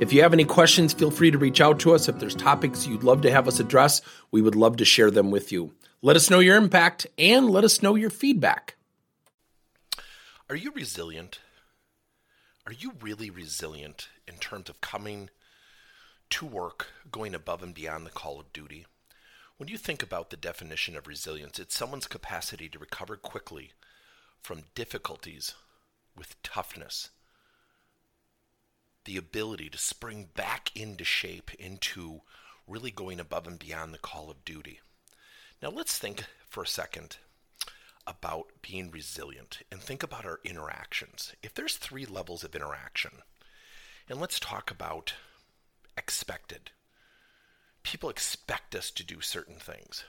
If you have any questions, feel free to reach out to us. If there's topics you'd love to have us address, we would love to share them with you. Let us know your impact and let us know your feedback. Are you resilient? Are you really resilient in terms of coming to work, going above and beyond the call of duty? When you think about the definition of resilience, it's someone's capacity to recover quickly from difficulties with toughness the ability to spring back into shape, into really going above and beyond the call of duty. Now, let's think for a second about being resilient and think about our interactions. If there's three levels of interaction, and let's talk about expected. People expect us to do certain things.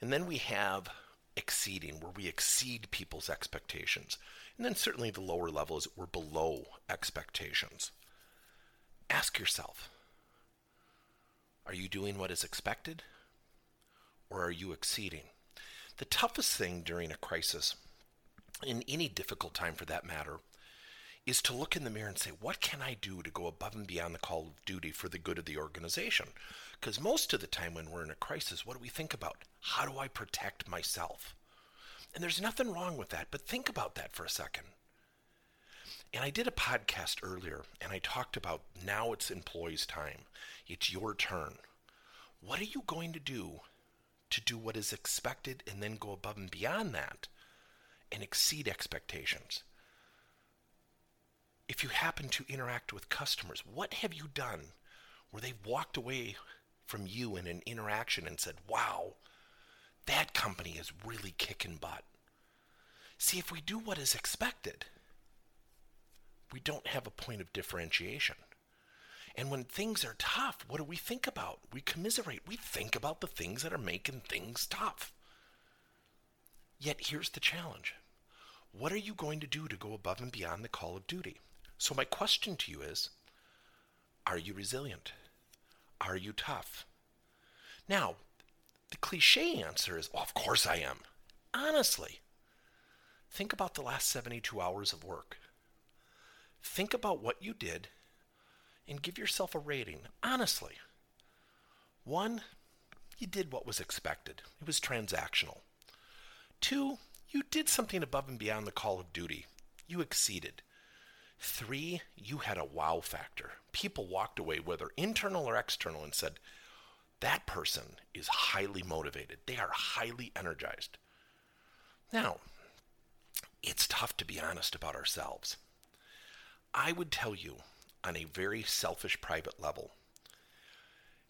And then we have exceeding, where we exceed people's expectations. And then certainly the lower levels were below expectations. Ask yourself are you doing what is expected? Or are you exceeding? The toughest thing during a crisis, in any difficult time for that matter, is to look in the mirror and say, what can I do to go above and beyond the call of duty for the good of the organization? Because most of the time when we're in a crisis, what do we think about? How do I protect myself? And there's nothing wrong with that, but think about that for a second. And I did a podcast earlier and I talked about now it's employees' time. It's your turn. What are you going to do to do what is expected and then go above and beyond that and exceed expectations? If you happen to interact with customers, what have you done where they've walked away from you in an interaction and said, wow, that company is really kicking butt? See, if we do what is expected, we don't have a point of differentiation. And when things are tough, what do we think about? We commiserate. We think about the things that are making things tough. Yet here's the challenge What are you going to do to go above and beyond the call of duty? So, my question to you is Are you resilient? Are you tough? Now, the cliche answer is, of course I am. Honestly, think about the last 72 hours of work. Think about what you did and give yourself a rating, honestly. One, you did what was expected, it was transactional. Two, you did something above and beyond the call of duty, you exceeded. Three, you had a wow factor. People walked away, whether internal or external, and said, that person is highly motivated. They are highly energized. Now, it's tough to be honest about ourselves. I would tell you on a very selfish private level,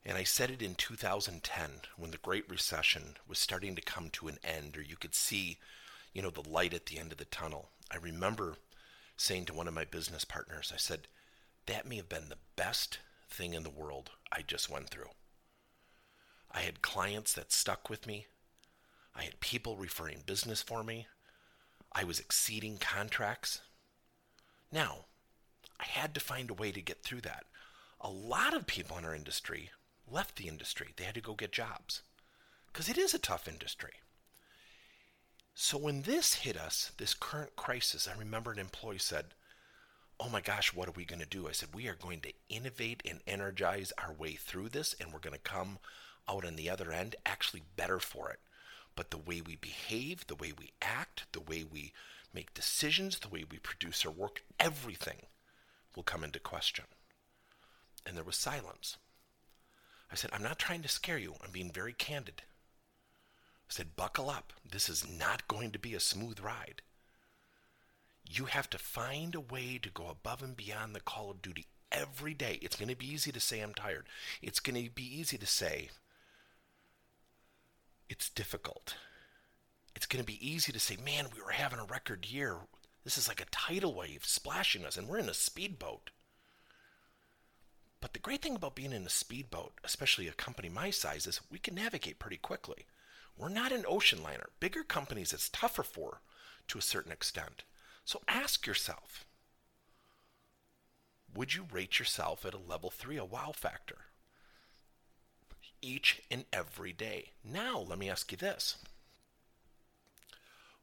and I said it in 2010 when the Great Recession was starting to come to an end, or you could see, you know, the light at the end of the tunnel. I remember saying to one of my business partners, I said, that may have been the best thing in the world I just went through. I had clients that stuck with me. I had people referring business for me. I was exceeding contracts. Now, I had to find a way to get through that. A lot of people in our industry left the industry. They had to go get jobs because it is a tough industry. So when this hit us, this current crisis, I remember an employee said, Oh my gosh, what are we going to do? I said, We are going to innovate and energize our way through this, and we're going to come out on the other end actually better for it. But the way we behave, the way we act, the way we make decisions, the way we produce our work, everything will come into question. And there was silence. I said, I'm not trying to scare you. I'm being very candid. Said, buckle up. This is not going to be a smooth ride. You have to find a way to go above and beyond the call of duty every day. It's going to be easy to say, I'm tired. It's going to be easy to say, it's difficult. It's going to be easy to say, man, we were having a record year. This is like a tidal wave splashing us, and we're in a speedboat. But the great thing about being in a speedboat, especially a company my size, is we can navigate pretty quickly. We're not an ocean liner. Bigger companies, it's tougher for to a certain extent. So ask yourself would you rate yourself at a level three, a wow factor? Each and every day. Now, let me ask you this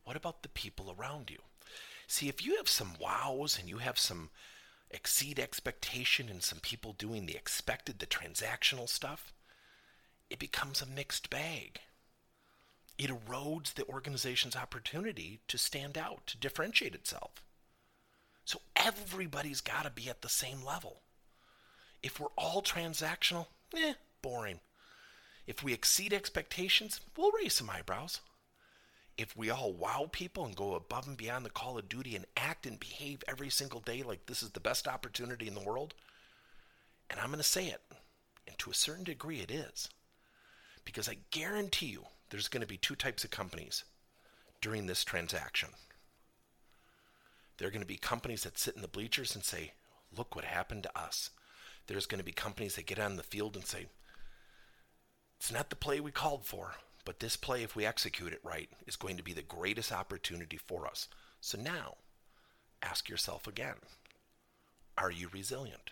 what about the people around you? See, if you have some wows and you have some exceed expectation and some people doing the expected, the transactional stuff, it becomes a mixed bag. It erodes the organization's opportunity to stand out, to differentiate itself. So everybody's got to be at the same level. If we're all transactional, eh, boring. If we exceed expectations, we'll raise some eyebrows if we all wow people and go above and beyond the call of duty and act and behave every single day like this is the best opportunity in the world, and I'm going to say it, and to a certain degree it is, because I guarantee you there's going to be two types of companies during this transaction. There are going to be companies that sit in the bleachers and say, Look what happened to us. There's going to be companies that get on the field and say, It's not the play we called for. But this play, if we execute it right, is going to be the greatest opportunity for us. So now, ask yourself again Are you resilient?